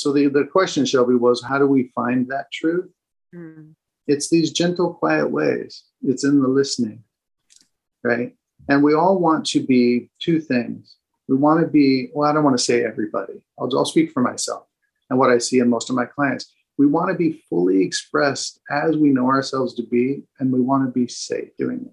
So the, the question, Shelby, was how do we find that truth? Mm. It's these gentle, quiet ways. It's in the listening, right? And we all want to be two things. We want to be, well, I don't want to say everybody. I'll, I'll speak for myself and what I see in most of my clients. We want to be fully expressed as we know ourselves to be, and we want to be safe doing it.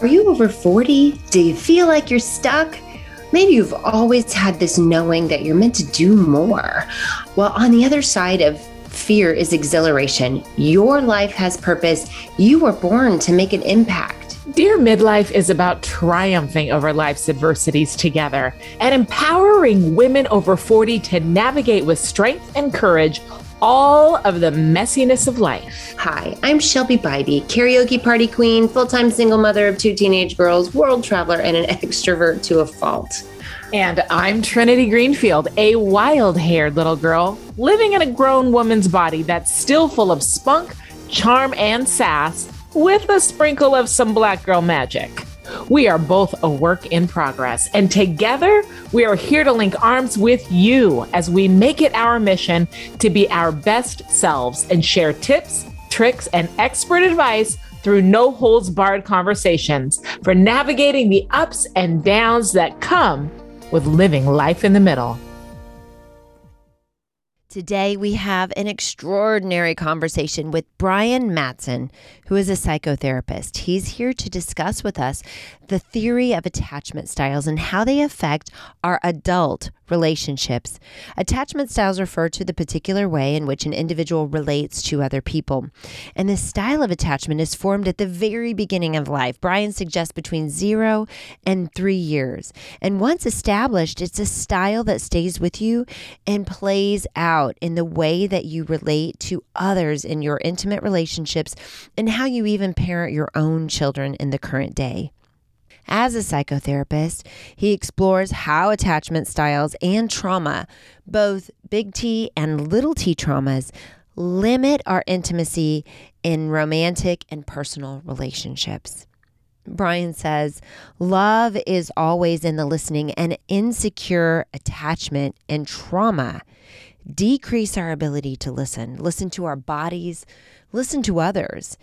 Are you over 40? Do you feel like you're stuck? Maybe you've always had this knowing that you're meant to do more. Well, on the other side of fear is exhilaration. Your life has purpose. You were born to make an impact. Dear Midlife is about triumphing over life's adversities together and empowering women over 40 to navigate with strength and courage all of the messiness of life. Hi, I'm Shelby Bybee, karaoke party queen, full time single mother of two teenage girls, world traveler, and an extrovert to a fault. And I'm Trinity Greenfield, a wild haired little girl living in a grown woman's body that's still full of spunk, charm, and sass with a sprinkle of some black girl magic. We are both a work in progress, and together we are here to link arms with you as we make it our mission to be our best selves and share tips, tricks, and expert advice through no holds barred conversations for navigating the ups and downs that come with living life in the middle. Today, we have an extraordinary conversation with Brian Mattson, who is a psychotherapist. He's here to discuss with us the theory of attachment styles and how they affect our adult relationships. Attachment styles refer to the particular way in which an individual relates to other people. And this style of attachment is formed at the very beginning of life. Brian suggests between zero and three years. And once established, it's a style that stays with you and plays out in the way that you relate to others in your intimate relationships and how you even parent your own children in the current day. As a psychotherapist, he explores how attachment styles and trauma, both big T and little t traumas, limit our intimacy in romantic and personal relationships. Brian says, Love is always in the listening, and insecure attachment and trauma decrease our ability to listen, listen to our bodies, listen to others.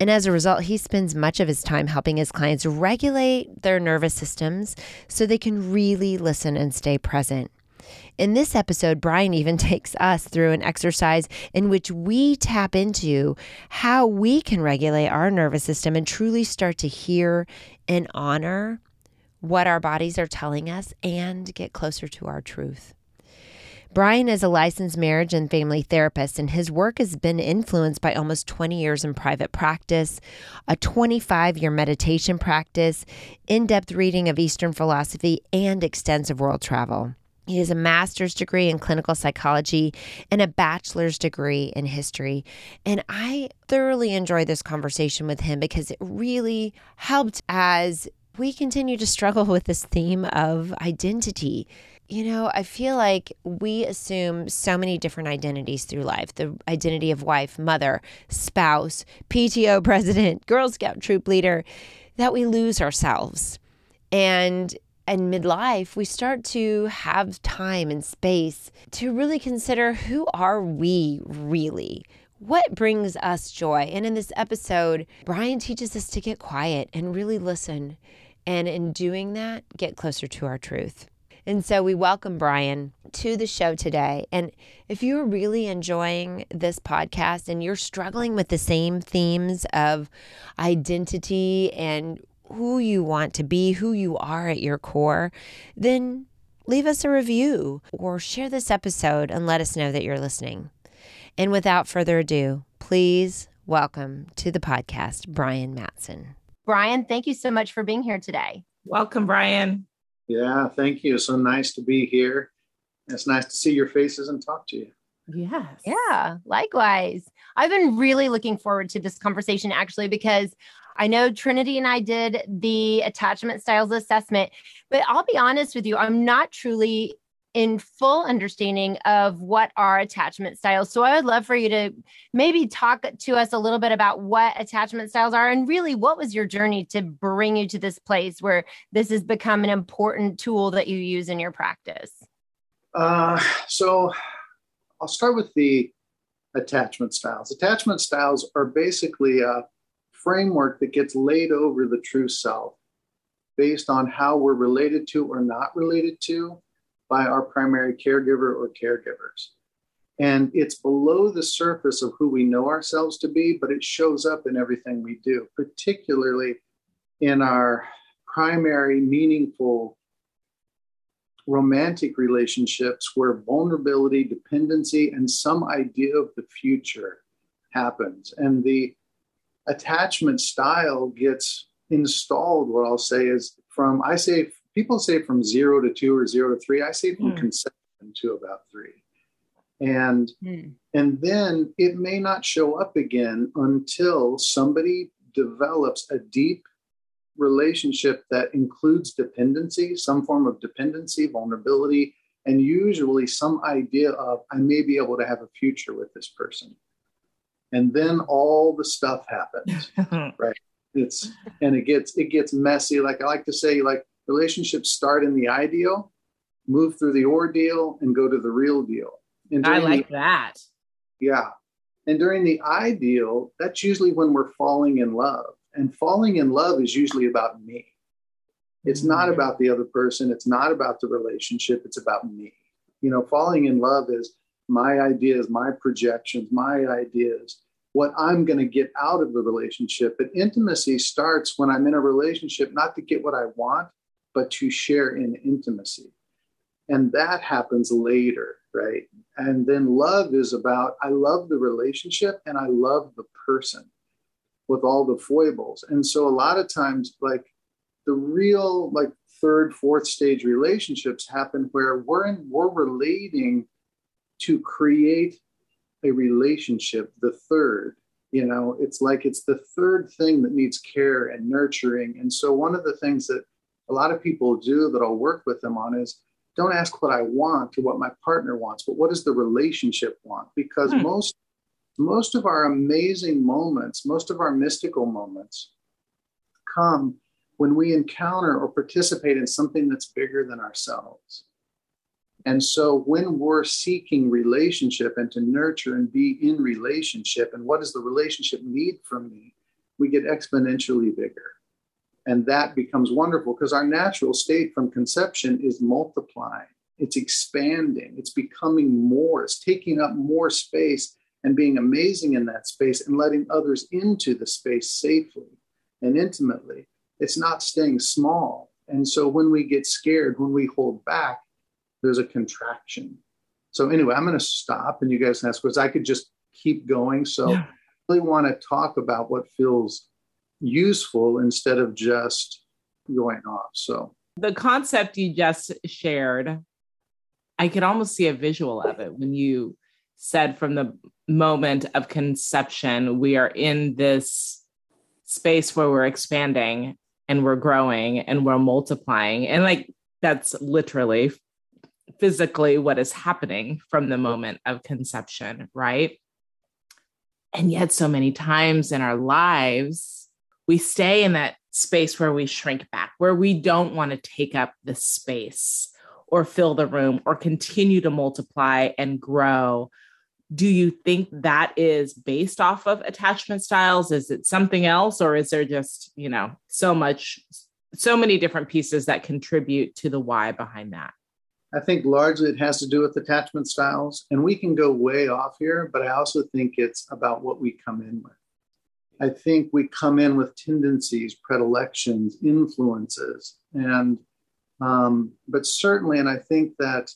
And as a result, he spends much of his time helping his clients regulate their nervous systems so they can really listen and stay present. In this episode, Brian even takes us through an exercise in which we tap into how we can regulate our nervous system and truly start to hear and honor what our bodies are telling us and get closer to our truth. Brian is a licensed marriage and family therapist, and his work has been influenced by almost 20 years in private practice, a 25 year meditation practice, in depth reading of Eastern philosophy, and extensive world travel. He has a master's degree in clinical psychology and a bachelor's degree in history. And I thoroughly enjoy this conversation with him because it really helped as we continue to struggle with this theme of identity you know, I feel like we assume so many different identities through life the identity of wife, mother, spouse, PTO president, Girl Scout troop leader that we lose ourselves. And in midlife, we start to have time and space to really consider who are we really? What brings us joy? And in this episode, Brian teaches us to get quiet and really listen. And in doing that, get closer to our truth. And so we welcome Brian to the show today. And if you're really enjoying this podcast and you're struggling with the same themes of identity and who you want to be, who you are at your core, then leave us a review or share this episode and let us know that you're listening. And without further ado, please welcome to the podcast Brian Mattson. Brian, thank you so much for being here today. Welcome, Brian. Yeah, thank you. So nice to be here. It's nice to see your faces and talk to you. Yes. Yeah, likewise. I've been really looking forward to this conversation actually because I know Trinity and I did the attachment styles assessment, but I'll be honest with you, I'm not truly in full understanding of what are attachment styles. So I would love for you to maybe talk to us a little bit about what attachment styles are and really what was your journey to bring you to this place where this has become an important tool that you use in your practice. Uh, so I'll start with the attachment styles. Attachment styles are basically a framework that gets laid over the true self based on how we're related to or not related to by our primary caregiver or caregivers. And it's below the surface of who we know ourselves to be, but it shows up in everything we do, particularly in our primary, meaningful romantic relationships where vulnerability, dependency, and some idea of the future happens. And the attachment style gets installed, what I'll say is from, I say, people say from zero to two or zero to three. I say from mm. conception to about three. And mm. and then it may not show up again until somebody develops a deep relationship that includes dependency, some form of dependency, vulnerability, and usually some idea of I may be able to have a future with this person. And then all the stuff happens, right? It's and it gets it gets messy. Like I like to say, like relationships start in the ideal, move through the ordeal, and go to the real deal. And I like the, that. Yeah. And during the ideal, that's usually when we're falling in love. And falling in love is usually about me. It's mm-hmm. not about the other person. It's not about the relationship. It's about me. You know, falling in love is my ideas, my projections, my ideas, what I'm going to get out of the relationship. But intimacy starts when I'm in a relationship, not to get what I want, but to share in intimacy. And that happens later, right? And then love is about I love the relationship and I love the person with all the foibles. And so a lot of times, like the real, like third, fourth stage relationships happen where we're in, we're relating to create a relationship, the third. You know, it's like it's the third thing that needs care and nurturing. And so one of the things that a lot of people do that I'll work with them on is don't ask what I want or what my partner wants, but what does the relationship want? Because hmm. most most of our amazing moments, most of our mystical moments come when we encounter or participate in something that's bigger than ourselves. And so when we're seeking relationship and to nurture and be in relationship, and what does the relationship need from me? We get exponentially bigger. And that becomes wonderful because our natural state from conception is multiplying, it's expanding, it's becoming more, it's taking up more space and being amazing in that space and letting others into the space safely and intimately. It's not staying small. And so when we get scared, when we hold back, there's a contraction. So anyway, I'm going to stop and you guys can ask questions. I could just keep going. So yeah. I really want to talk about what feels useful instead of just going off. So the concept you just shared, I could almost see a visual of it when you said from the moment of conception, we are in this space where we're expanding and we're growing and we're multiplying. And like that's literally physically what is happening from the moment of conception, right? And yet, so many times in our lives, we stay in that space where we shrink back, where we don't want to take up the space or fill the room or continue to multiply and grow. Do you think that is based off of attachment styles? Is it something else or is there just you know so much so many different pieces that contribute to the why behind that? I think largely it has to do with attachment styles and we can go way off here but i also think it's about what we come in with i think we come in with tendencies predilections influences and um, but certainly and i think that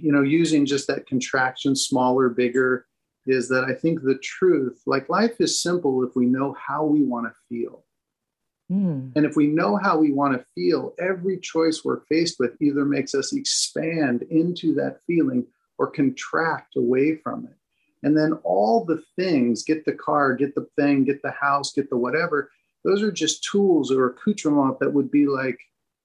you know, using just that contraction, smaller, bigger, is that I think the truth, like life is simple if we know how we want to feel. Mm. And if we know how we want to feel, every choice we're faced with either makes us expand into that feeling or contract away from it. And then all the things get the car, get the thing, get the house, get the whatever those are just tools or accoutrement that would be like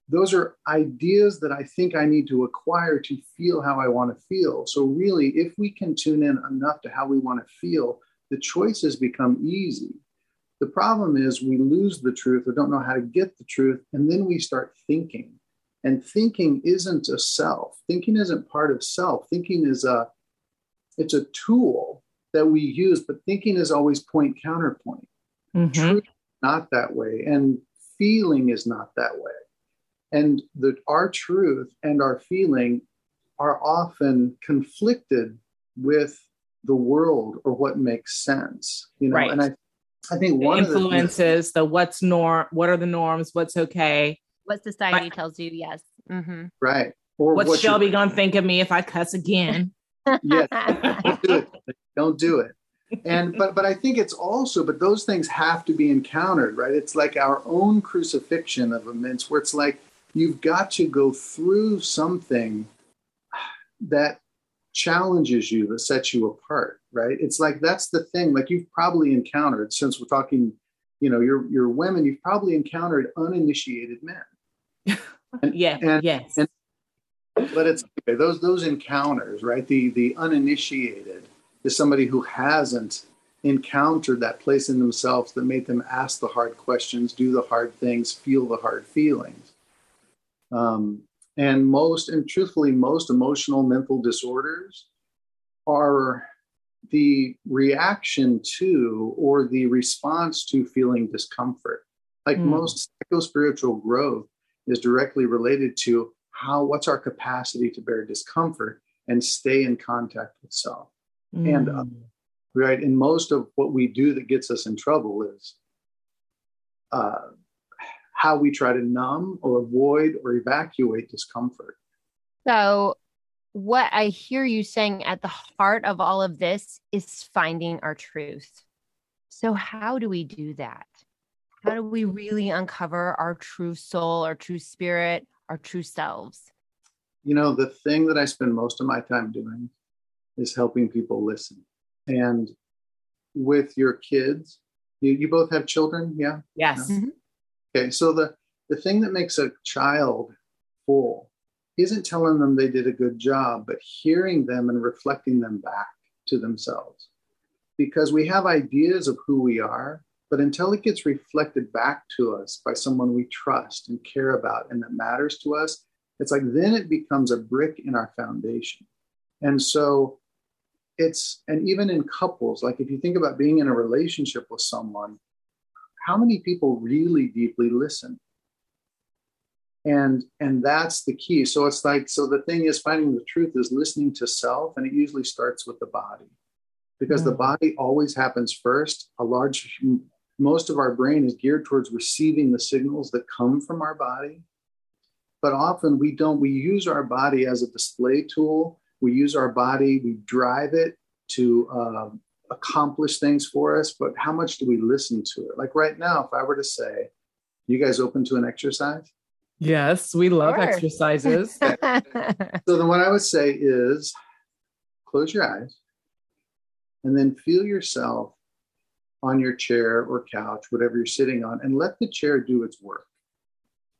those are ideas that I think I need to acquire to feel how I want to feel. So, really, if we can tune in enough to how we want to feel, the choices become easy. The problem is we lose the truth or don't know how to get the truth, and then we start thinking. And thinking isn't a self. Thinking isn't part of self. Thinking is a it's a tool that we use, but thinking is always point counterpoint. Mm-hmm. Truth not that way, and feeling is not that way. And the our truth and our feeling are often conflicted with the world or what makes sense. You know, right. and I I think one influences the, the, what's norm, what are the norms, what's okay, what society tells you. Yes, mm-hmm. right. Or what's what Shelby gonna think of me if I cuss again? Yes, don't do it. Don't do it. And but but I think it's also but those things have to be encountered, right? It's like our own crucifixion of immense, where it's like you've got to go through something that challenges you that sets you apart right it's like that's the thing like you've probably encountered since we're talking you know you're you're women you've probably encountered uninitiated men and, yeah and, yes and, but it's okay, those those encounters right the the uninitiated is somebody who hasn't encountered that place in themselves that made them ask the hard questions do the hard things feel the hard feelings um, and most, and truthfully, most emotional mental disorders are the reaction to or the response to feeling discomfort. Like mm. most psychospiritual growth is directly related to how what's our capacity to bear discomfort and stay in contact with self mm. and others. Right. And most of what we do that gets us in trouble is uh, how we try to numb or avoid or evacuate discomfort. So, what I hear you saying at the heart of all of this is finding our truth. So, how do we do that? How do we really uncover our true soul, our true spirit, our true selves? You know, the thing that I spend most of my time doing is helping people listen. And with your kids, you, you both have children, yeah? Yes. Mm-hmm. Okay, so the, the thing that makes a child full isn't telling them they did a good job, but hearing them and reflecting them back to themselves. Because we have ideas of who we are, but until it gets reflected back to us by someone we trust and care about and that matters to us, it's like then it becomes a brick in our foundation. And so it's, and even in couples, like if you think about being in a relationship with someone, how many people really deeply listen? And and that's the key. So it's like so the thing is finding the truth is listening to self, and it usually starts with the body, because mm-hmm. the mm. body always happens first. A large most of our brain is geared towards receiving the signals that come from our body but often we don't we use our body as a display tool we use our body we drive it to uh, accomplish things for us, but how much do we listen to it? Like right now, if I were to say, you guys open to an exercise? Yes, we love sure. exercises. so then what I would say is close your eyes and then feel yourself on your chair or couch, whatever you're sitting on, and let the chair do its work.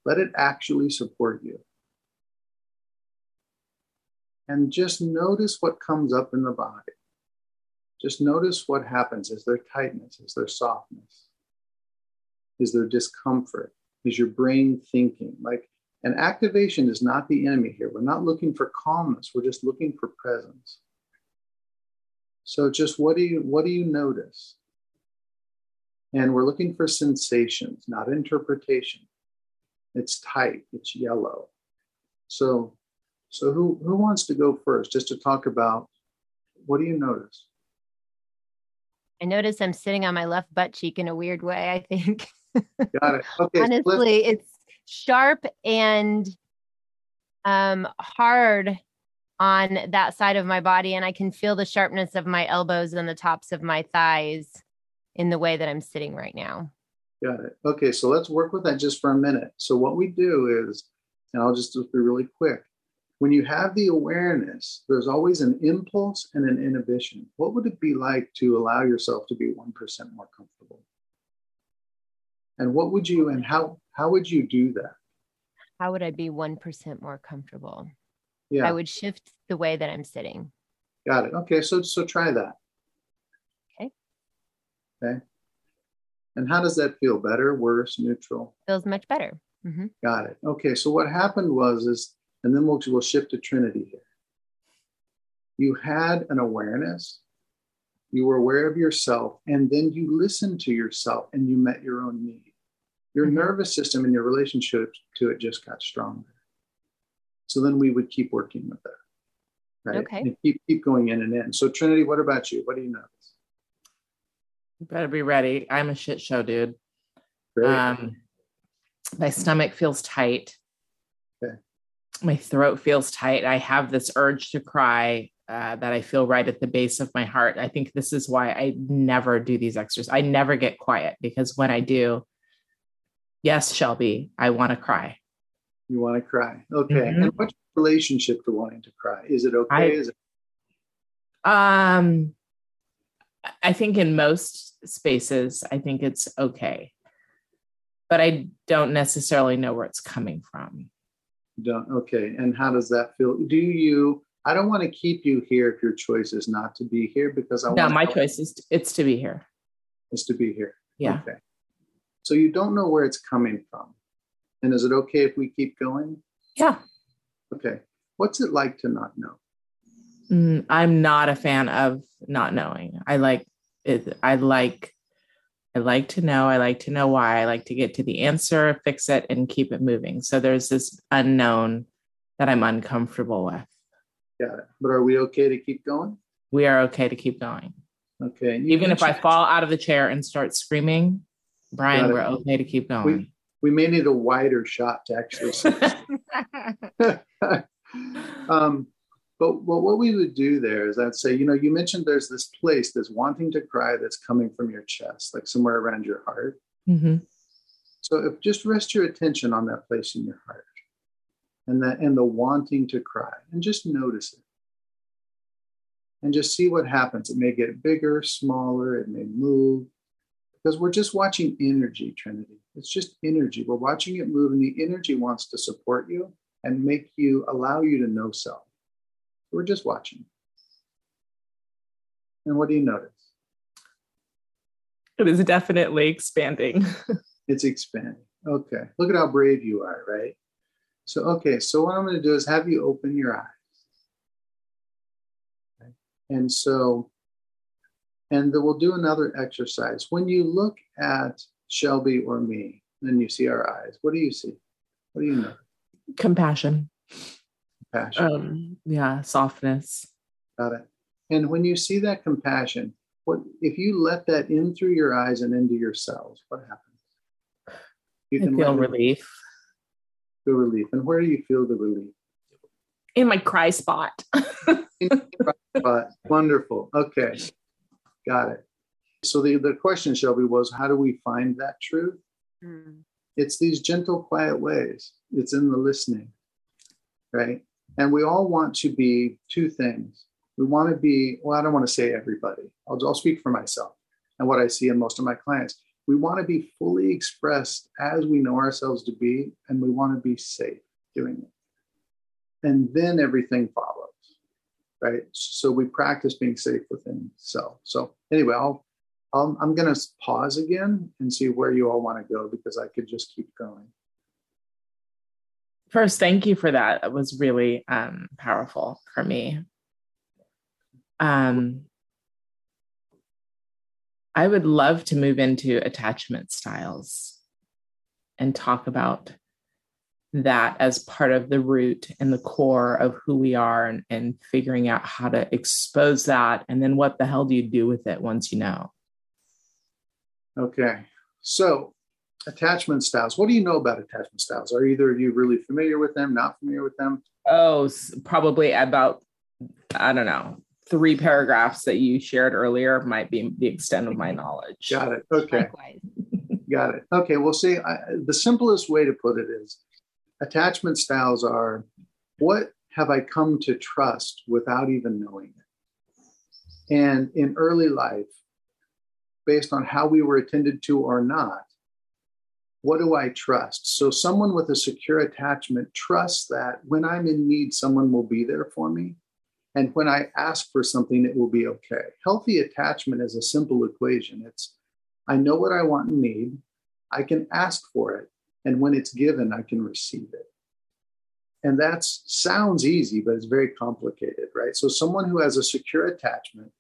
Let it actually support you. And just notice what comes up in the body. Just notice what happens. Is there tightness? Is there softness? Is there discomfort? Is your brain thinking? Like, and activation is not the enemy here. We're not looking for calmness. We're just looking for presence. So just what do you what do you notice? And we're looking for sensations, not interpretation. It's tight, it's yellow. So so who who wants to go first just to talk about what do you notice? I notice I'm sitting on my left butt cheek in a weird way, I think. Got it. Okay. Honestly, it's sharp and um, hard on that side of my body. And I can feel the sharpness of my elbows and the tops of my thighs in the way that I'm sitting right now. Got it. Okay. So let's work with that just for a minute. So, what we do is, and I'll just, just be really quick when you have the awareness, there's always an impulse and an inhibition. What would it be like to allow yourself to be 1% more comfortable? And what would you and how how would you do that? How would I be 1% more comfortable? Yeah. I would shift the way that I'm sitting. Got it. Okay. So, so try that. Okay. And how does that feel? Better, worse, neutral? Feels much better. Mm-hmm. Got it. Okay. So what happened was is, and then we'll, we'll shift to Trinity here. You had an awareness. You were aware of yourself, and then you listened to yourself and you met your own need. Your mm-hmm. nervous system and your relationship to it just got stronger. So then we would keep working with it. Right. Okay. And keep keep going in and in. So Trinity, what about you? What do you notice? You better be ready. I'm a shit show, dude. Um, my stomach feels tight. Okay. My throat feels tight. I have this urge to cry uh, that I feel right at the base of my heart. I think this is why I never do these exercises. I never get quiet because when I do, yes, Shelby, I want to cry. You want to cry. Okay. Mm-hmm. And what's your relationship to wanting to cry? Is it okay? I, Is it um I think in most spaces, I think it's okay. But I don't necessarily know where it's coming from. Don't okay. And how does that feel? Do you I don't want to keep you here if your choice is not to be here because I No, my choice is to, it's to be here. Is to be here. Yeah. Okay. So you don't know where it's coming from. And is it okay if we keep going? Yeah. Okay. What's it like to not know? Mm, I'm not a fan of not knowing. I like it. I like, I like to know. I like to know why. I like to get to the answer, fix it, and keep it moving. So there's this unknown that I'm uncomfortable with. Got it. But are we okay to keep going? We are okay to keep going. Okay. Even if I fall out of the chair and start screaming, Brian, we're okay to keep going. We, we may need a wider shot to actually see. um, but well, what we would do there is I'd say, you know, you mentioned there's this place, this wanting to cry that's coming from your chest, like somewhere around your heart. Mm-hmm. So if just rest your attention on that place in your heart and that and the wanting to cry and just notice it. And just see what happens. It may get bigger, smaller, it may move. Because we're just watching energy, Trinity. It's just energy. We're watching it move, and the energy wants to support you and make you allow you to know self. We're just watching. And what do you notice? It is definitely expanding. it's expanding. Okay. Look at how brave you are, right? So, okay. So, what I'm going to do is have you open your eyes. Okay. And so, and then we'll do another exercise. When you look at Shelby or me, and you see our eyes, what do you see? What do you know? Compassion. Compassion. Um, yeah, softness. Got it. And when you see that compassion, what if you let that in through your eyes and into your cells? What happens? You can feel relief. Feel relief. And where do you feel the relief? In my cry spot. in cry spot. Wonderful. Okay. Got it. So the, the question, Shelby, was how do we find that truth? Mm. It's these gentle, quiet ways. It's in the listening, right? And we all want to be two things. We want to be, well, I don't want to say everybody. I'll, I'll speak for myself and what I see in most of my clients. We want to be fully expressed as we know ourselves to be, and we want to be safe doing it. And then everything follows, right? So we practice being safe within self. So anyway, I'll um, I'm going to pause again and see where you all want to go because I could just keep going. First, thank you for that. It was really um, powerful for me. Um, I would love to move into attachment styles and talk about that as part of the root and the core of who we are and, and figuring out how to expose that. And then what the hell do you do with it once you know? Okay. So, attachment styles. What do you know about attachment styles? Are either of you really familiar with them, not familiar with them? Oh, probably about, I don't know, three paragraphs that you shared earlier might be the extent of my knowledge. Got it. Okay. Got it. Okay. Well, see, I, the simplest way to put it is attachment styles are what have I come to trust without even knowing it? And in early life, based on how we were attended to or not, what do I trust? So, someone with a secure attachment trusts that when I'm in need, someone will be there for me. And when I ask for something, it will be okay. Healthy attachment is a simple equation. It's I know what I want and need, I can ask for it, and when it's given, I can receive it. And that sounds easy, but it's very complicated, right? So, someone who has a secure attachment,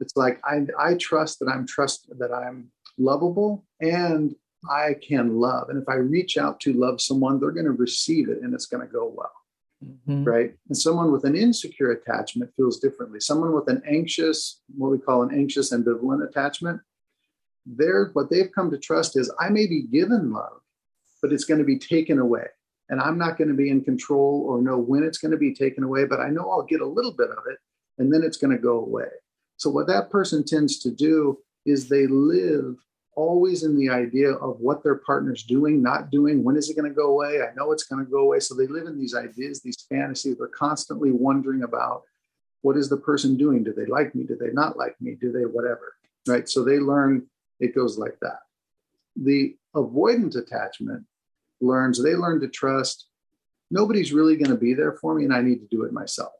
it's like I, I trust that I'm trust that I'm lovable and I can love. And if I reach out to love someone, they're going to receive it and it's going to go well. Mm-hmm. Right. And someone with an insecure attachment feels differently. Someone with an anxious, what we call an anxious ambivalent attachment, they're what they've come to trust is I may be given love, but it's going to be taken away. And I'm not going to be in control or know when it's going to be taken away, but I know I'll get a little bit of it and then it's going to go away. So, what that person tends to do is they live always in the idea of what their partner's doing, not doing, when is it going to go away? I know it's going to go away. So they live in these ideas, these fantasies. They're constantly wondering about what is the person doing? Do they like me? Do they not like me? Do they whatever? Right. So they learn it goes like that. The avoidant attachment learns, they learn to trust nobody's really going to be there for me and I need to do it myself.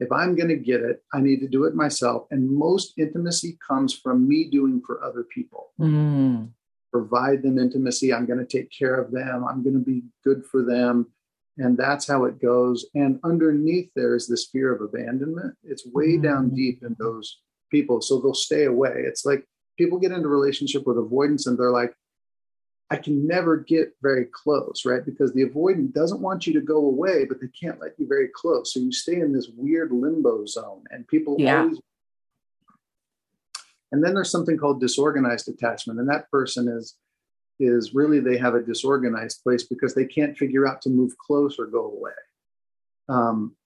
If I'm going to get it, I need to do it myself. And most intimacy comes from me doing for other people. Mm. Provide them intimacy. I'm going to take care of them. I'm going to be good for them. And that's how it goes. And underneath there is this fear of abandonment. It's way mm. down deep in those people. So they'll stay away. It's like people get into relationship with avoidance and they're like, I can never get very close, right? Because the avoidant doesn't want you to go away, but they can't let you very close. So you stay in this weird limbo zone, and people yeah. always. And then there's something called disorganized attachment, and that person is is really they have a disorganized place because they can't figure out to move close or go away. Um,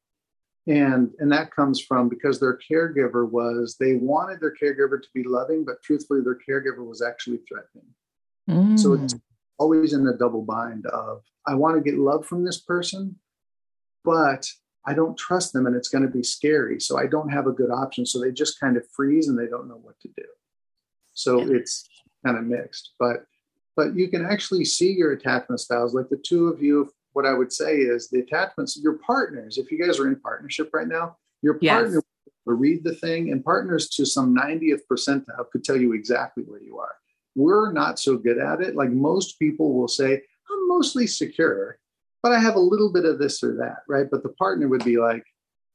and and that comes from because their caregiver was they wanted their caregiver to be loving, but truthfully, their caregiver was actually threatening. Mm. So it's always in the double bind of I want to get love from this person, but I don't trust them and it's going to be scary. So I don't have a good option. So they just kind of freeze and they don't know what to do. So yeah. it's kind of mixed. But but you can actually see your attachment styles. Like the two of you, what I would say is the attachments, your partners, if you guys are in partnership right now, your partner yes. will read the thing and partners to some 90th percentile could tell you exactly where you are we're not so good at it. Like most people will say, I'm mostly secure, but I have a little bit of this or that, right? But the partner would be like,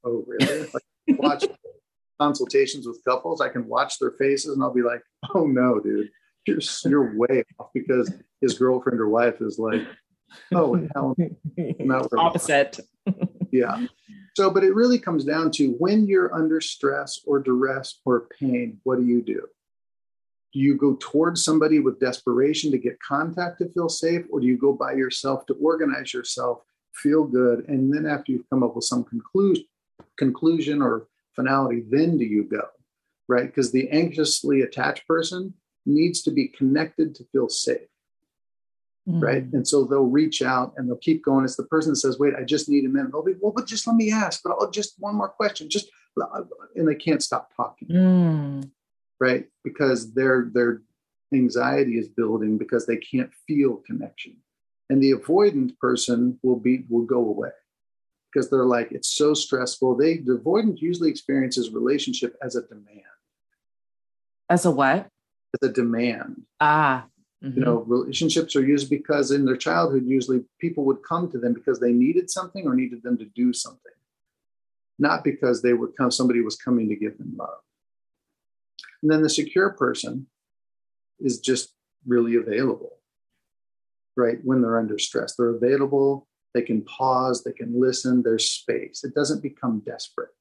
oh, really? Like, watch consultations with couples. I can watch their faces and I'll be like, oh no, dude, you're, you're way off because his girlfriend or wife is like, oh, hell, not opposite. yeah. So, but it really comes down to when you're under stress or duress or pain, what do you do? Do you go towards somebody with desperation to get contact to feel safe or do you go by yourself to organize yourself feel good and then after you've come up with some conclusion conclusion or finality then do you go right? Because the anxiously attached person needs to be connected to feel safe mm-hmm. right and so they'll reach out and they'll keep going. It's the person that says wait i just need a minute. They'll be well but just let me ask but i'll just one more question just and they can't stop talking. Mm right? Because their their anxiety is building because they can't feel connection. And the avoidant person will be will go away because they're like, it's so stressful. They the avoidant usually experiences relationship as a demand. As a what? As a demand. Ah. Mm-hmm. You know, relationships are used because in their childhood, usually people would come to them because they needed something or needed them to do something, not because they were come, somebody was coming to give them love. And then the secure person is just really available, right? When they're under stress, they're available, they can pause, they can listen, there's space. It doesn't become desperate,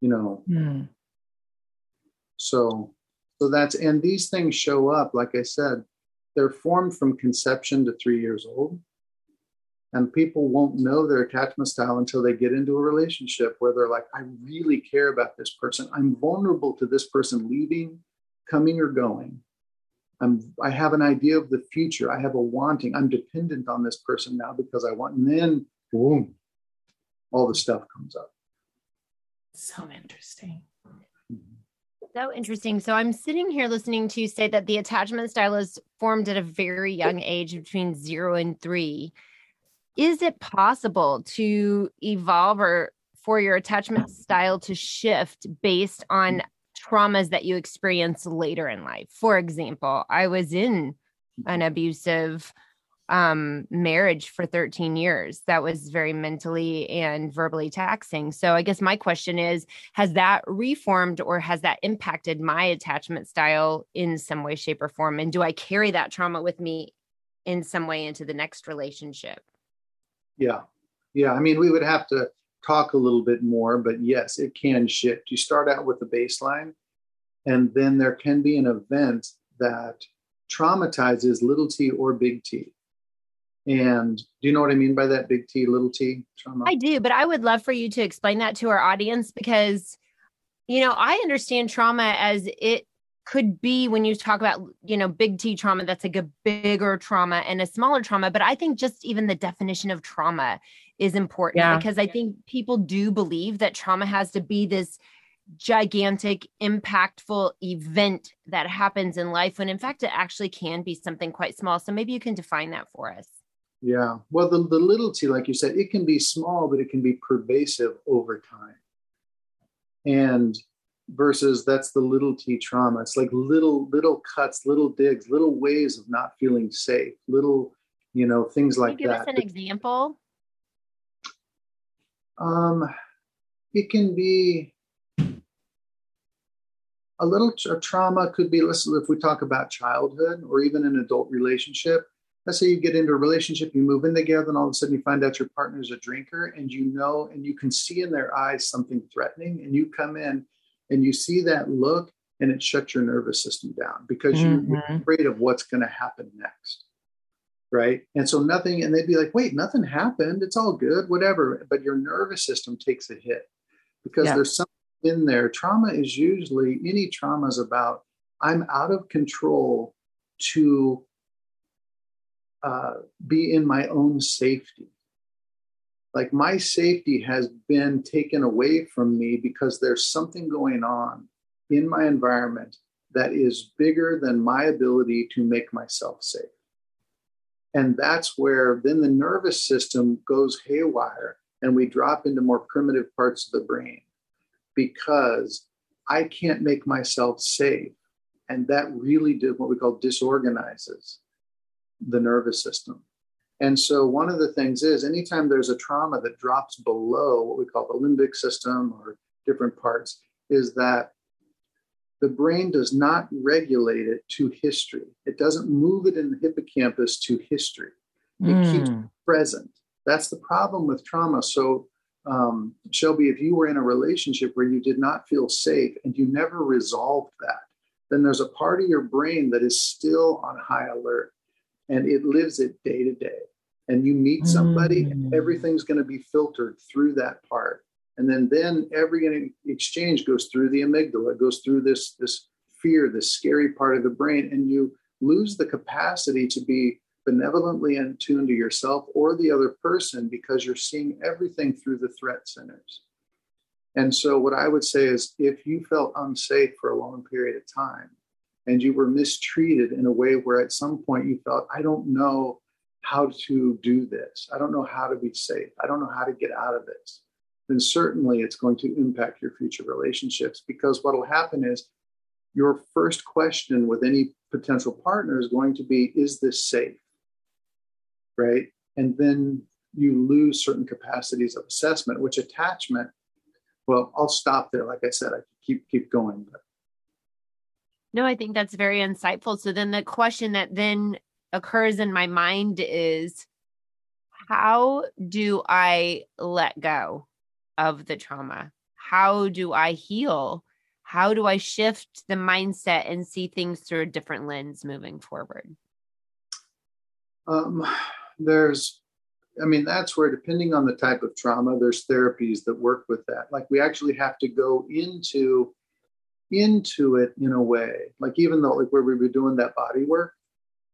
you know. Mm. So, so that's, and these things show up, like I said, they're formed from conception to three years old. And people won't know their attachment style until they get into a relationship where they're like, I really care about this person. I'm vulnerable to this person leaving, coming, or going. I'm, I have an idea of the future. I have a wanting. I'm dependent on this person now because I want. And then, boom, all the stuff comes up. So interesting. Mm-hmm. So interesting. So I'm sitting here listening to you say that the attachment style is formed at a very young age between zero and three. Is it possible to evolve or for your attachment style to shift based on traumas that you experience later in life? For example, I was in an abusive um, marriage for 13 years. That was very mentally and verbally taxing. So I guess my question is Has that reformed or has that impacted my attachment style in some way, shape, or form? And do I carry that trauma with me in some way into the next relationship? Yeah. Yeah. I mean, we would have to talk a little bit more, but yes, it can shift. You start out with a baseline, and then there can be an event that traumatizes little t or big T. And do you know what I mean by that big T, little t trauma? I do, but I would love for you to explain that to our audience because, you know, I understand trauma as it could be when you talk about, you know, big T trauma, that's like a bigger trauma and a smaller trauma. But I think just even the definition of trauma is important yeah. because I think people do believe that trauma has to be this gigantic, impactful event that happens in life when in fact it actually can be something quite small. So maybe you can define that for us. Yeah. Well, the, the little t, like you said, it can be small, but it can be pervasive over time. And versus that's the little t trauma. It's like little, little cuts, little digs, little ways of not feeling safe, little, you know, things like give that. Give us an example. Um, it can be a little a trauma could be, let's if we talk about childhood or even an adult relationship, let's say you get into a relationship, you move in together, and all of a sudden you find out your partner's a drinker, and you know, and you can see in their eyes something threatening, and you come in and you see that look, and it shuts your nervous system down because mm-hmm. you're afraid of what's going to happen next. Right. And so nothing, and they'd be like, wait, nothing happened. It's all good, whatever. But your nervous system takes a hit because yeah. there's something in there. Trauma is usually, any trauma is about, I'm out of control to uh, be in my own safety. Like my safety has been taken away from me because there's something going on in my environment that is bigger than my ability to make myself safe. And that's where then the nervous system goes haywire and we drop into more primitive parts of the brain because I can't make myself safe. And that really did what we call disorganizes the nervous system. And so, one of the things is anytime there's a trauma that drops below what we call the limbic system or different parts, is that the brain does not regulate it to history. It doesn't move it in the hippocampus to history. It mm. keeps present. That's the problem with trauma. So, um, Shelby, if you were in a relationship where you did not feel safe and you never resolved that, then there's a part of your brain that is still on high alert and it lives it day to day. And you meet somebody, mm. everything's going to be filtered through that part. And then, then every exchange goes through the amygdala, it goes through this, this fear, this scary part of the brain, and you lose the capacity to be benevolently in tune to yourself or the other person because you're seeing everything through the threat centers. And so, what I would say is if you felt unsafe for a long period of time, and you were mistreated in a way where at some point you felt, I don't know how to do this. I don't know how to be safe. I don't know how to get out of this. Then certainly it's going to impact your future relationships because what will happen is your first question with any potential partner is going to be, Is this safe? Right. And then you lose certain capacities of assessment, which attachment, well, I'll stop there. Like I said, I keep keep going, but no, I think that's very insightful. So then the question that then occurs in my mind is how do I let go of the trauma? How do I heal? How do I shift the mindset and see things through a different lens moving forward? Um, there's, I mean, that's where, depending on the type of trauma, there's therapies that work with that. Like we actually have to go into into it in a way. Like even though like where we were doing that body work,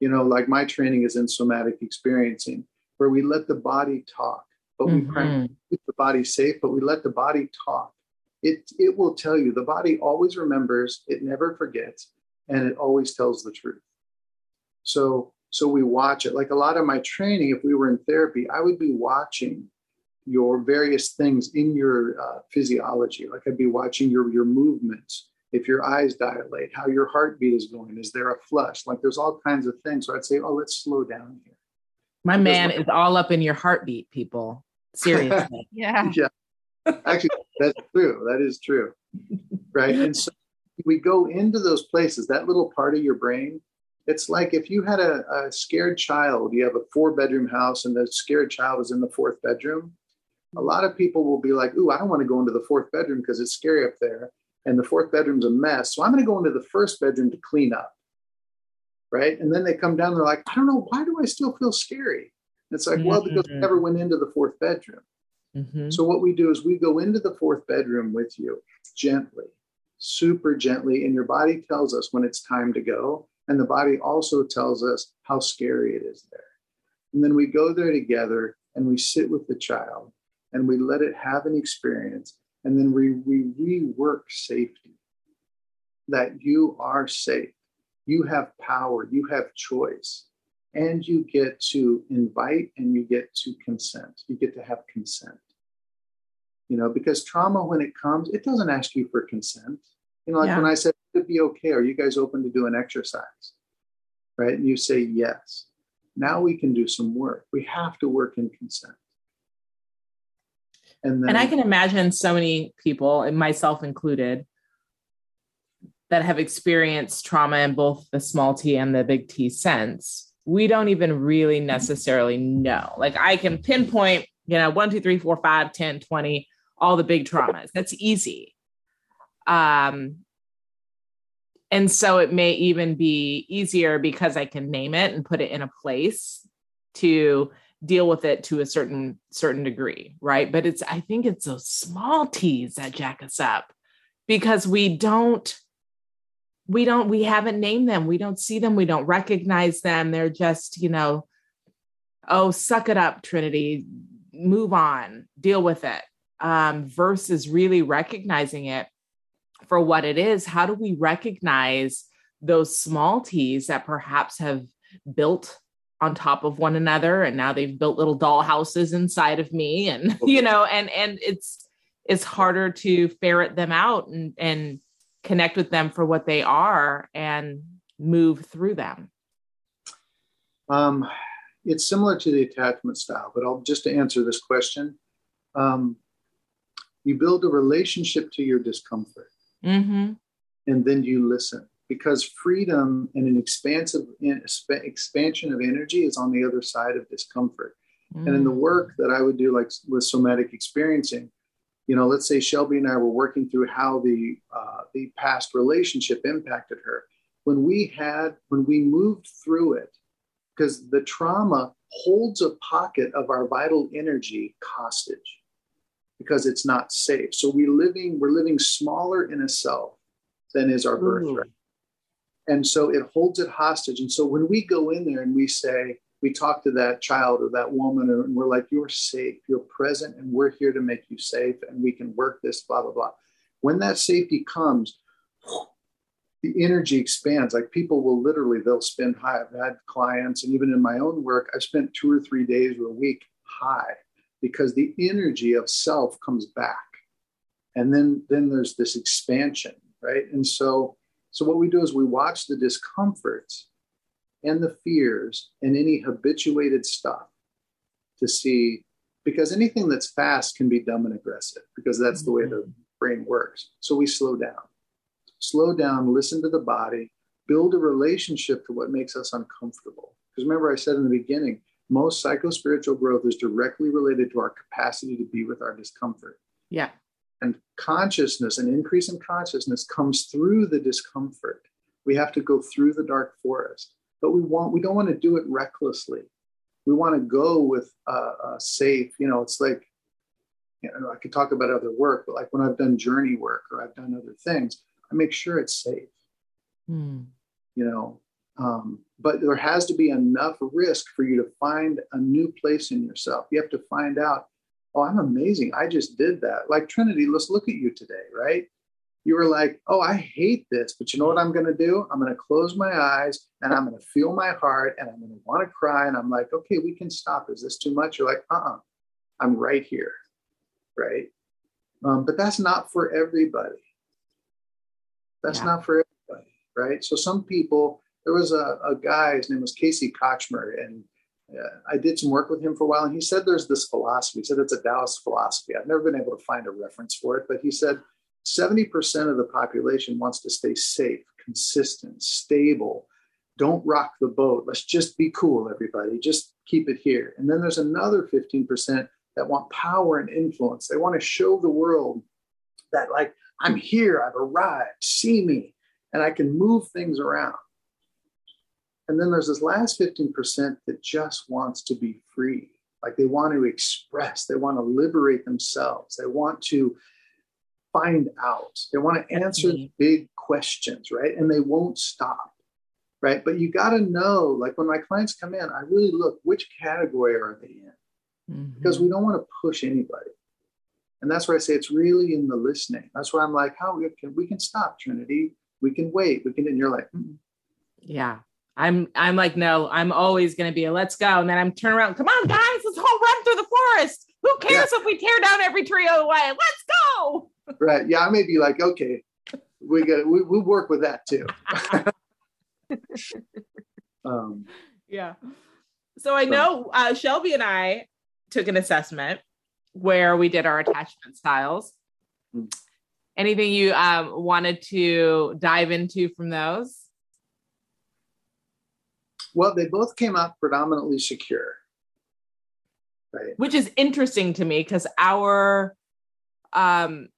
you know, like my training is in somatic experiencing, where we let the body talk, but mm-hmm. we keep the body safe, but we let the body talk. it it will tell you the body always remembers it never forgets and it always tells the truth so so we watch it like a lot of my training if we were in therapy i would be watching your various things in your uh, physiology like i'd be watching your your movements if your eyes dilate how your heartbeat is going is there a flush like there's all kinds of things so i'd say oh let's slow down here my man is all up in your heartbeat people seriously yeah yeah Actually, that's true. That is true. Right. And so we go into those places, that little part of your brain. It's like if you had a, a scared child, you have a four bedroom house and the scared child is in the fourth bedroom. A lot of people will be like, Ooh, I don't want to go into the fourth bedroom because it's scary up there. And the fourth bedroom's a mess. So I'm going to go into the first bedroom to clean up. Right. And then they come down, they're like, I don't know, why do I still feel scary? it's like, mm-hmm. well, because I never went into the fourth bedroom. Mm-hmm. So, what we do is we go into the fourth bedroom with you gently, super gently, and your body tells us when it's time to go. And the body also tells us how scary it is there. And then we go there together and we sit with the child and we let it have an experience. And then we, we rework safety that you are safe, you have power, you have choice and you get to invite and you get to consent. You get to have consent you know, because trauma, when it comes, it doesn't ask you for consent. You know, like yeah. when I said, it'd be okay. Are you guys open to do an exercise? Right. And you say, yes. Now we can do some work. We have to work in consent. And, then, and I can imagine so many people, and myself included, that have experienced trauma in both the small t and the big T sense. We don't even really necessarily know. Like I can pinpoint, you know, one, two, three, four, five, 10, 20 all the big traumas. That's easy. Um, and so it may even be easier because I can name it and put it in a place to deal with it to a certain certain degree, right? But it's I think it's those small T's that jack us up because we don't we don't we haven't named them. We don't see them. We don't recognize them. They're just you know oh suck it up trinity. Move on. Deal with it. Um, versus really recognizing it for what it is. How do we recognize those small t's that perhaps have built on top of one another and now they've built little doll houses inside of me and you know and and it's it's harder to ferret them out and and connect with them for what they are and move through them. Um it's similar to the attachment style but i'll just to answer this question um you build a relationship to your discomfort. Mm-hmm. and then you listen because freedom and an expansive expansion of energy is on the other side of discomfort mm-hmm. and in the mm. work that i would do like with somatic experiencing you know let's say shelby and i were working through how the uh, the past relationship impacted her when we had when we moved through it because the trauma holds a pocket of our vital energy hostage because it's not safe. So we living we're living smaller in a self than is our birthright. And so it holds it hostage. And so when we go in there and we say, we talk to that child or that woman, and we're like, you're safe, you're present, and we're here to make you safe, and we can work this, blah, blah, blah. When that safety comes, the energy expands. Like people will literally, they'll spend high. I've had clients, and even in my own work, I've spent two or three days or a week high because the energy of self comes back and then then there's this expansion right and so so what we do is we watch the discomforts and the fears and any habituated stuff to see because anything that's fast can be dumb and aggressive because that's the way the mm-hmm. brain works so we slow down slow down listen to the body build a relationship to what makes us uncomfortable because remember i said in the beginning most psychospiritual growth is directly related to our capacity to be with our discomfort. Yeah. And consciousness, an increase in consciousness comes through the discomfort. We have to go through the dark forest, but we want we don't want to do it recklessly. We want to go with a, a safe, you know, it's like you know, I could talk about other work, but like when I've done journey work or I've done other things, I make sure it's safe. Mm. You know, um, but there has to be enough risk for you to find a new place in yourself. You have to find out oh, I'm amazing. I just did that. Like Trinity, let's look at you today, right? You were like, oh, I hate this, but you know what I'm going to do? I'm going to close my eyes and I'm going to feel my heart and I'm going to want to cry. And I'm like, okay, we can stop. Is this too much? You're like, uh uh-uh. uh, i am right here, right? Um, but that's not for everybody. That's yeah. not for everybody, right? So some people, there was a, a guy, his name was Casey Kochmer, and I did some work with him for a while, and he said there's this philosophy. He said it's a Taoist philosophy. I've never been able to find a reference for it, but he said 70% of the population wants to stay safe, consistent, stable. Don't rock the boat. Let's just be cool, everybody. Just keep it here. And then there's another 15% that want power and influence. They want to show the world that, like, I'm here, I've arrived, see me, and I can move things around. And then there's this last 15% that just wants to be free. Like they want to express, they want to liberate themselves, they want to find out, they want to answer mm-hmm. big questions, right? And they won't stop, right? But you got to know, like when my clients come in, I really look which category are they in? Mm-hmm. Because we don't want to push anybody. And that's where I say it's really in the listening. That's where I'm like, how we can we can stop Trinity. We can wait. We can, and you're like, mm yeah. I'm I'm like, no, I'm always gonna be a let's go. And then I'm turn around, come on, guys, let's all run through the forest. Who cares yeah. if we tear down every tree on the way? Let's go. Right. Yeah, I may be like, okay, we got we we work with that too. um yeah. So I know uh, Shelby and I took an assessment where we did our attachment styles. Mm. Anything you um, wanted to dive into from those? Well, they both came out predominantly secure. Right. Which is interesting to me because our um,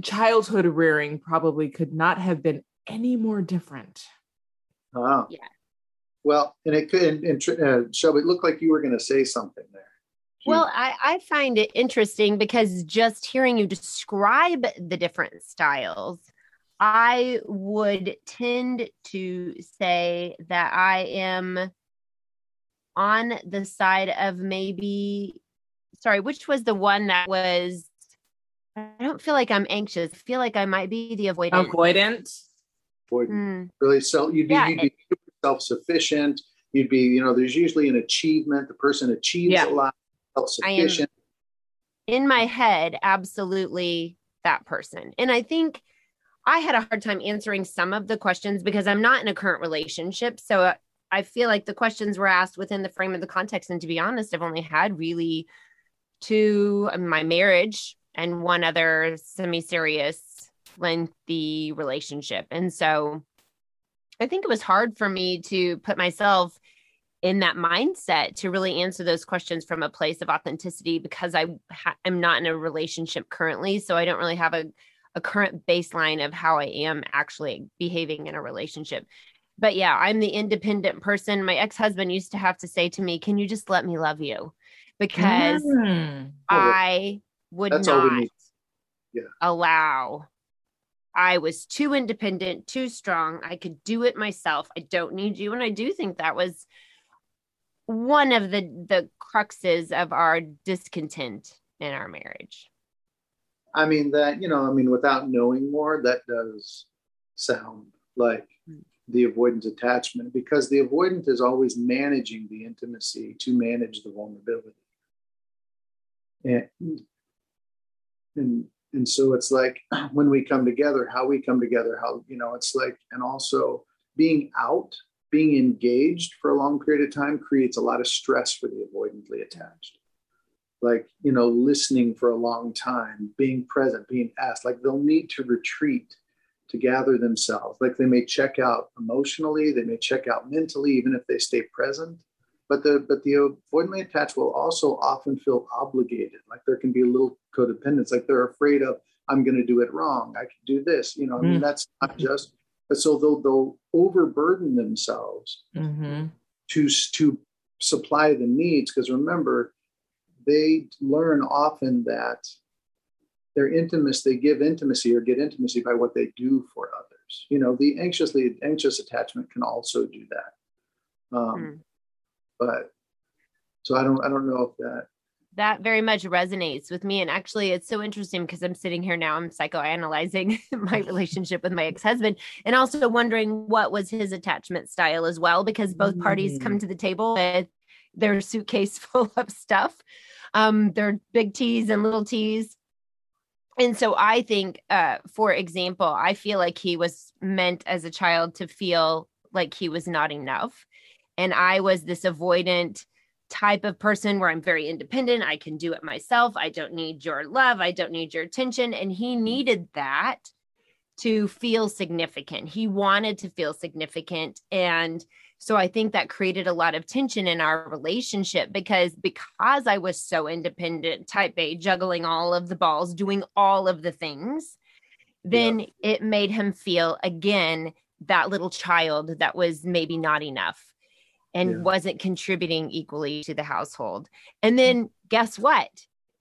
childhood rearing probably could not have been any more different. Oh. Yeah. Well, and it could, and, and uh, Shelby, it looked like you were going to say something there. Well, I, I find it interesting because just hearing you describe the different styles, I would tend to say that I am on the side of maybe, sorry, which was the one that was, I don't feel like I'm anxious. I feel like I might be the avoidant. Avoidant? Avoidant. Mm. Really, so you'd be, yeah, you'd be self sufficient. You'd be, you know, there's usually an achievement. The person achieves yeah. a lot self-sufficient. in my head, absolutely that person. And I think I had a hard time answering some of the questions because I'm not in a current relationship. So uh, I feel like the questions were asked within the frame of the context. And to be honest, I've only had really two um, my marriage and one other semi serious, lengthy relationship. And so I think it was hard for me to put myself in that mindset to really answer those questions from a place of authenticity because I ha- am not in a relationship currently. So I don't really have a, a current baseline of how I am actually behaving in a relationship. But yeah, I'm the independent person. My ex husband used to have to say to me, Can you just let me love you? Because mm. I would That's not yeah. allow I was too independent, too strong. I could do it myself. I don't need you. And I do think that was one of the the cruxes of our discontent in our marriage i mean that you know i mean without knowing more that does sound like mm. the avoidant attachment because the avoidant is always managing the intimacy to manage the vulnerability and and and so it's like when we come together how we come together how you know it's like and also being out being engaged for a long period of time creates a lot of stress for the avoidantly attached. Like, you know, listening for a long time, being present, being asked, like they'll need to retreat to gather themselves. Like they may check out emotionally, they may check out mentally, even if they stay present. But the but the avoidantly attached will also often feel obligated. Like there can be a little codependence, like they're afraid of, I'm gonna do it wrong. I can do this. You know, I mean, mm. that's not just but so they'll, they'll overburden themselves mm-hmm. to, to supply the needs. Because remember, they learn often that their intimacy, they give intimacy or get intimacy by what they do for others. You know, the anxiously anxious attachment can also do that. Um, mm. But so I don't, I don't know if that that very much resonates with me. And actually, it's so interesting because I'm sitting here now, I'm psychoanalyzing my relationship with my ex husband and also wondering what was his attachment style as well, because both parties come mm. to the table with their suitcase full of stuff, um, their big T's and little T's. And so I think, uh, for example, I feel like he was meant as a child to feel like he was not enough. And I was this avoidant, type of person where I'm very independent. I can do it myself. I don't need your love. I don't need your attention. And he mm. needed that to feel significant. He wanted to feel significant. And so I think that created a lot of tension in our relationship because because I was so independent, type A, juggling all of the balls, doing all of the things, then it made him feel again that little child that was maybe not enough and yeah. wasn't contributing equally to the household. And mm. then guess what?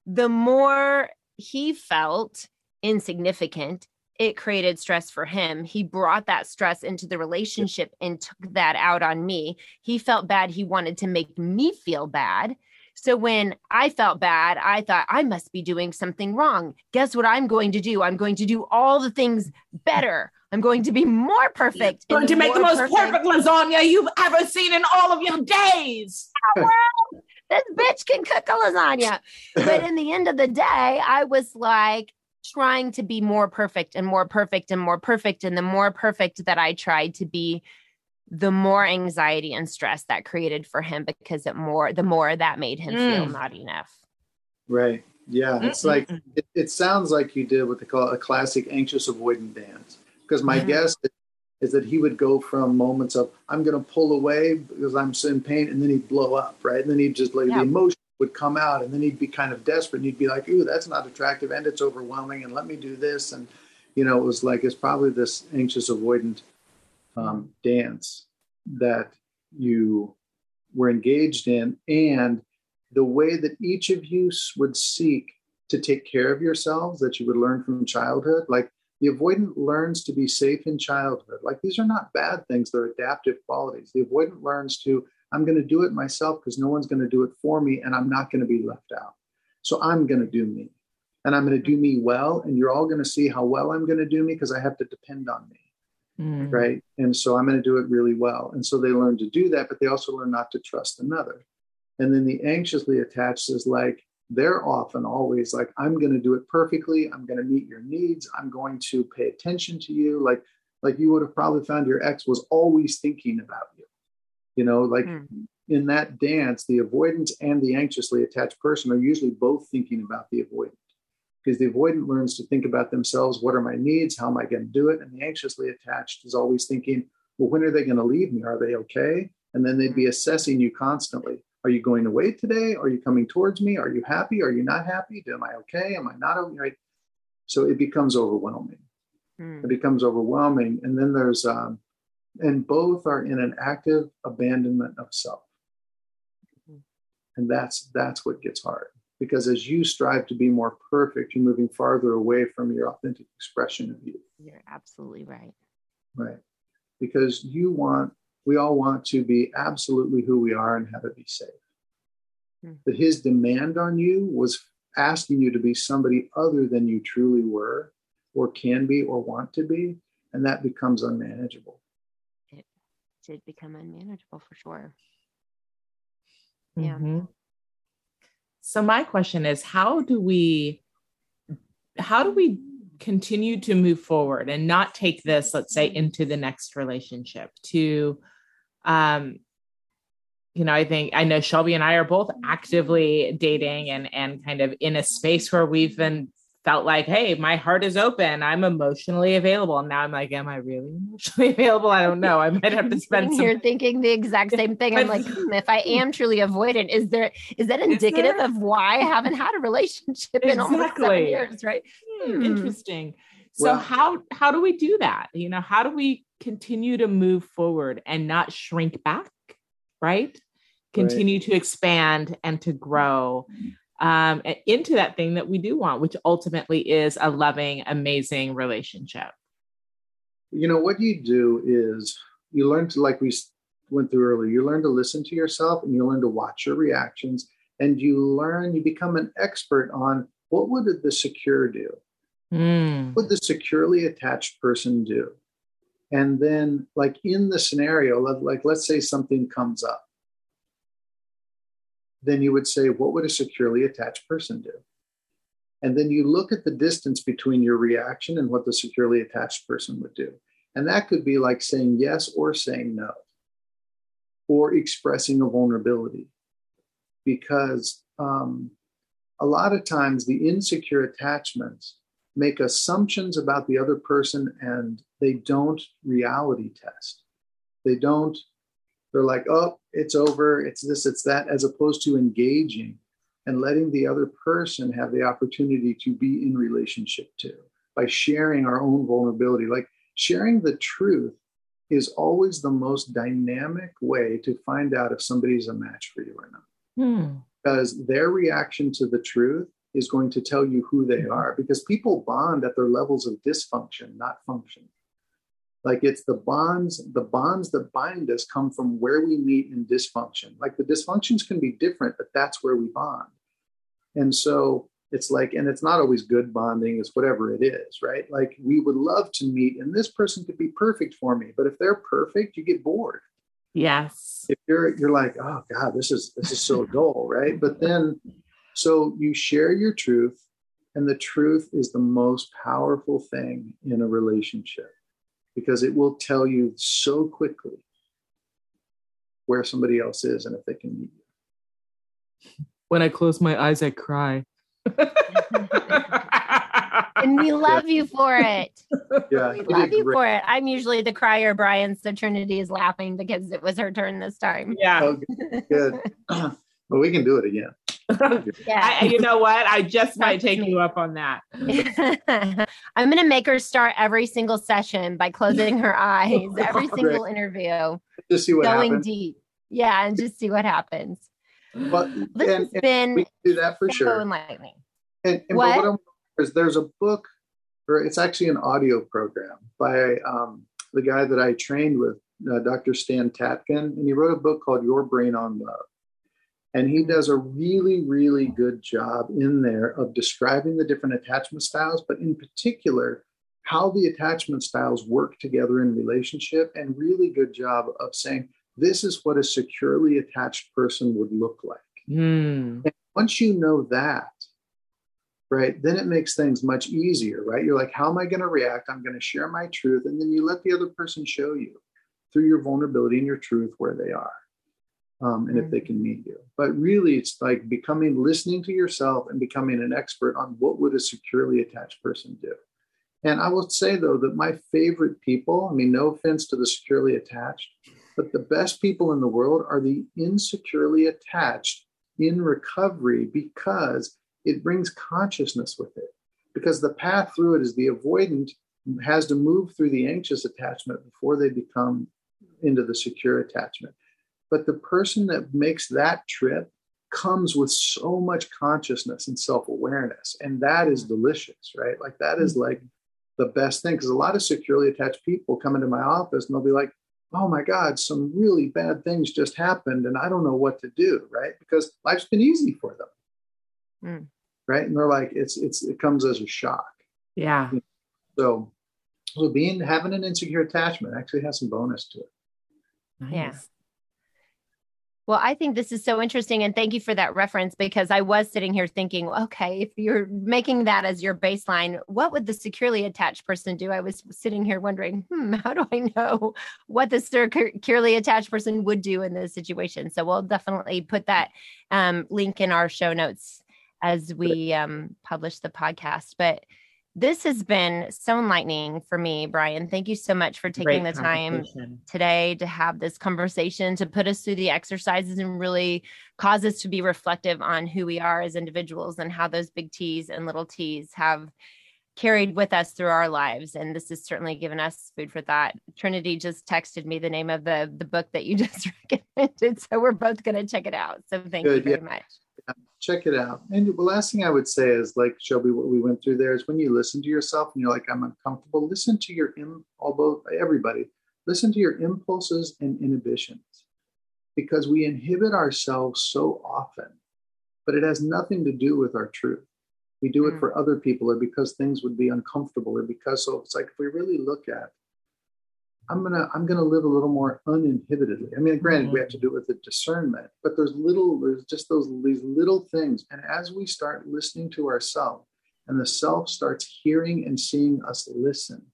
The more he felt insignificant, it created stress for him. He brought that stress into the relationship and took that out on me. He felt bad. He wanted to make me feel bad. So when I felt bad, I thought I must be doing something wrong. Guess what I'm going to do? I'm going to do all the things better. I'm going to be more perfect. You're going to make the most perfect. perfect. lasagna you've ever seen in all of your days. well, this bitch can cook a lasagna. But in the end of the day, I was like trying to be more perfect and more perfect and more perfect. And the more perfect that I tried to be, the more anxiety and stress that created for him because it more the more that made him mm. feel not enough. Right. Yeah. It's mm like it, it, sounds like you did what they call a classic anxious avoidant dance because my mm-hmm. guess is that he would go from moments of I'm going to pull away because I'm in pain, and then he'd blow up, right? And then he'd just like yeah. the emotion would come out, and then he'd be kind of desperate, and he'd be like, "Ooh, that's not attractive, and it's overwhelming, and let me do this." And you know, it was like it's probably this anxious avoidant um, dance that you were engaged in, and the way that each of you would seek to take care of yourselves that you would learn from childhood, like the avoidant learns to be safe in childhood. Like these are not bad things, they're adaptive qualities. The avoidant learns to, I'm going to do it myself because no one's going to do it for me and I'm not going to be left out. So I'm going to do me and I'm going to do me well. And you're all going to see how well I'm going to do me because I have to depend on me. Mm. Right. And so I'm going to do it really well. And so they learn to do that, but they also learn not to trust another. And then the anxiously attached is like, they're often always like, I'm going to do it perfectly. I'm going to meet your needs. I'm going to pay attention to you. Like, like you would have probably found your ex was always thinking about you. You know, like mm. in that dance, the avoidant and the anxiously attached person are usually both thinking about the avoidant because the avoidant learns to think about themselves. What are my needs? How am I going to do it? And the anxiously attached is always thinking, well, when are they going to leave me? Are they okay? And then they'd be hmm. assessing you constantly. Are you going away today? Are you coming towards me? Are you happy? Are you not happy? Am I okay? Am I not okay? Right? So it becomes overwhelming. Mm. It becomes overwhelming. And then there's, um, and both are in an active abandonment of self. Mm. And that's that's what gets hard because as you strive to be more perfect, you're moving farther away from your authentic expression of you. You're absolutely right. Right. Because you want we all want to be absolutely who we are and have it be safe. Mm-hmm. But his demand on you was asking you to be somebody other than you truly were or can be or want to be. And that becomes unmanageable. Did become unmanageable for sure. Yeah. Mm-hmm. So my question is how do we how do we continue to move forward and not take this let's say into the next relationship to um, you know, I think I know Shelby and I are both actively dating and and kind of in a space where we've been felt like, hey, my heart is open. I'm emotionally available. And now I'm like, am I really emotionally available? I don't know. I might have to spend some You're thinking the exact same thing. I'm like, hmm, if I am truly avoidant, is there is that indicative there... of why I haven't had a relationship exactly. in almost seven years? Right. Hmm. Interesting. So well, how how do we do that? You know, how do we continue to move forward and not shrink back, right? Continue right. to expand and to grow um, into that thing that we do want, which ultimately is a loving, amazing relationship. You know, what you do is you learn to, like we went through earlier, you learn to listen to yourself and you learn to watch your reactions and you learn, you become an expert on what would the secure do? Mm. What would the securely attached person do? And then, like in the scenario, like let's say something comes up, then you would say, What would a securely attached person do? And then you look at the distance between your reaction and what the securely attached person would do. And that could be like saying yes or saying no, or expressing a vulnerability. Because um, a lot of times the insecure attachments make assumptions about the other person and they don't reality test. They don't, they're like, oh, it's over, it's this, it's that, as opposed to engaging and letting the other person have the opportunity to be in relationship to by sharing our own vulnerability. Like sharing the truth is always the most dynamic way to find out if somebody's a match for you or not. Hmm. Because their reaction to the truth is going to tell you who they are because people bond at their levels of dysfunction, not function. Like it's the bonds, the bonds that bind us come from where we meet in dysfunction. Like the dysfunctions can be different, but that's where we bond. And so it's like, and it's not always good bonding, it's whatever it is, right? Like we would love to meet, and this person could be perfect for me, but if they're perfect, you get bored. Yes. If you're you're like, oh God, this is this is so dull, right? But then so you share your truth, and the truth is the most powerful thing in a relationship because it will tell you so quickly where somebody else is and if they can meet you. When I close my eyes, I cry. and we love you for it. Yeah, We love you great. for it. I'm usually the crier, Brian. So Trinity is laughing because it was her turn this time. yeah. Oh, good. but we can do it again. Yeah. I, you know what? I just might take you up on that. I'm going to make her start every single session by closing her eyes, every single interview, Just see what going happens. deep. Yeah, and just see what happens. But This and, has and been we can do that for so sure. enlightening. And, and What? But what I'm, is there's a book, or it's actually an audio program by um, the guy that I trained with, uh, Dr. Stan Tatkin, and he wrote a book called Your Brain on Love. And he does a really, really good job in there of describing the different attachment styles, but in particular, how the attachment styles work together in relationship, and really good job of saying this is what a securely attached person would look like Hmm. once you know that, right, then it makes things much easier, right? You're like, how am I going to react? I'm going to share my truth. And then you let the other person show you through your vulnerability and your truth where they are. Um, and if they can meet you. But really, it's like becoming, listening to yourself and becoming an expert on what would a securely attached person do. And I will say, though, that my favorite people, I mean, no offense to the securely attached, but the best people in the world are the insecurely attached in recovery because it brings consciousness with it. Because the path through it is the avoidant has to move through the anxious attachment before they become into the secure attachment. But the person that makes that trip comes with so much consciousness and self awareness. And that is delicious, right? Like, that is like the best thing. Because a lot of securely attached people come into my office and they'll be like, oh my God, some really bad things just happened and I don't know what to do, right? Because life's been easy for them. Mm. Right. And they're like, it's it's it comes as a shock. Yeah. So so being having an insecure attachment actually has some bonus to it. Yeah. Well, I think this is so interesting. And thank you for that reference because I was sitting here thinking, okay, if you're making that as your baseline, what would the securely attached person do? I was sitting here wondering, hmm, how do I know what the securely attached person would do in this situation? So we'll definitely put that um, link in our show notes as we um, publish the podcast. But this has been so enlightening for me, Brian. Thank you so much for taking Great the time today to have this conversation, to put us through the exercises and really cause us to be reflective on who we are as individuals and how those big T's and little T's have carried with us through our lives. And this has certainly given us food for thought. Trinity just texted me the name of the, the book that you just recommended. So we're both going to check it out. So thank Good, you very yeah. much. Check it out. And the last thing I would say is like Shelby, what we went through there is when you listen to yourself and you're like, I'm uncomfortable, listen to your Im- although everybody, listen to your impulses and inhibitions. Because we inhibit ourselves so often but it has nothing to do with our truth. We do it Mm. for other people or because things would be uncomfortable or because so it's like if we really look at I'm gonna I'm gonna live a little more uninhibitedly. I mean, granted, we have to do it with a discernment, but there's little there's just those these little things. And as we start listening to ourselves, and the self starts hearing and seeing us listen,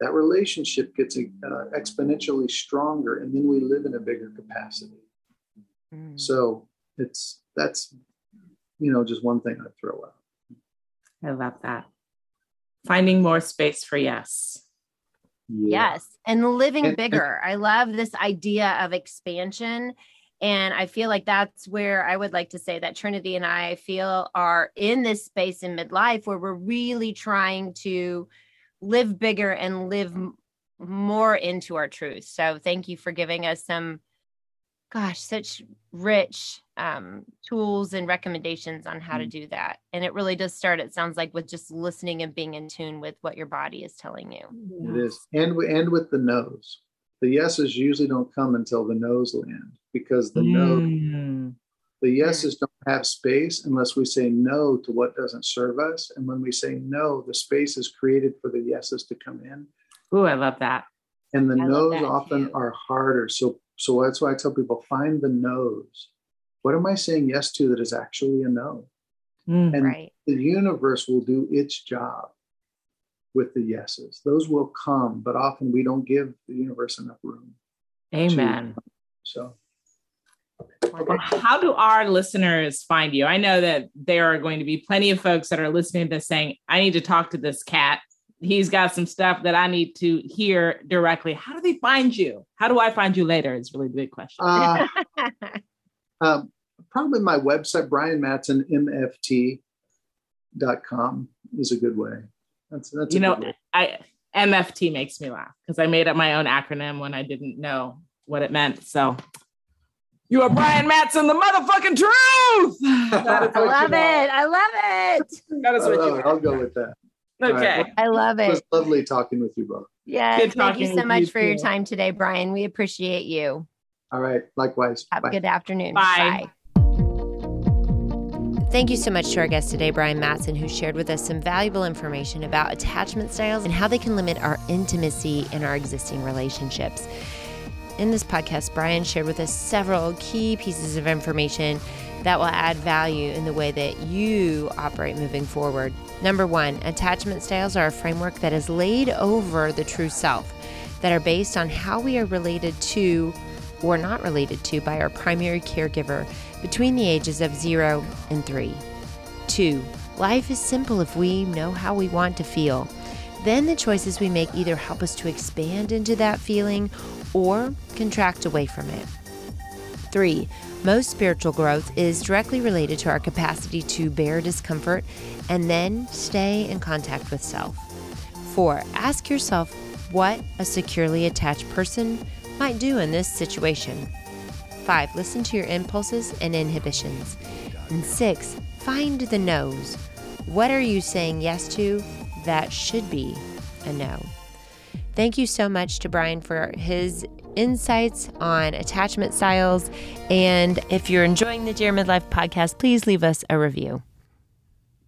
that relationship gets uh, exponentially stronger, and then we live in a bigger capacity. Mm. So it's that's you know just one thing I'd throw out. I love that. Finding more space for yes. Yeah. Yes. And living And- and- bigger. I love this idea of expansion. And I feel like that's where I would like to say that Trinity and I feel are in this space in midlife where we're really trying to live bigger and live more into our truth. So thank you for giving us some, gosh, such rich um, tools and recommendations on how to do that. And it really does start, it sounds like, with just listening and being in tune with what your body is telling you. It is, and we and with the no's. The yeses usually don't come until the no's land because the no Mm. the yeses don't have space unless we say no to what doesn't serve us. And when we say no, the space is created for the yeses to come in. Ooh, I love that. And the I no's often too. are harder. So so that's why I tell people find the no's. What am I saying yes to that is actually a no? Mm. And right. the universe will do its job with the yeses. Those will come, but often we don't give the universe enough room. Amen. So Well, how do our listeners find you? I know that there are going to be plenty of folks that are listening to this saying, I need to talk to this cat. He's got some stuff that I need to hear directly. How do they find you? How do I find you later? Is really the big question. uh, um, probably my website, Brian Mattson, MFT.com is a good way. That's that's you a know, good. I MFT makes me laugh because I made up my own acronym when I didn't know what it meant. So you are Brian Mattson, the motherfucking truth. I love it. I love it. That is what love you are. I'll go with that. Okay. right. I love It It was lovely talking with you both. Yeah. Good Thank you so much you for your time today, Brian. We appreciate you. All right. Likewise. Have Bye. a good afternoon. Bye. Thank you so much to our guest today, Brian Mattson, who shared with us some valuable information about attachment styles and how they can limit our intimacy in our existing relationships. In this podcast, Brian shared with us several key pieces of information that will add value in the way that you operate moving forward. Number one, attachment styles are a framework that is laid over the true self, that are based on how we are related to or not related to by our primary caregiver between the ages of zero and three. Two, life is simple if we know how we want to feel. Then the choices we make either help us to expand into that feeling or contract away from it. Three, most spiritual growth is directly related to our capacity to bear discomfort and then stay in contact with self. Four, ask yourself what a securely attached person might do in this situation. Five, listen to your impulses and inhibitions. And six, find the no's. What are you saying yes to that should be a no? Thank you so much to Brian for his insights on attachment styles. And if you're enjoying the Dear Midlife podcast, please leave us a review.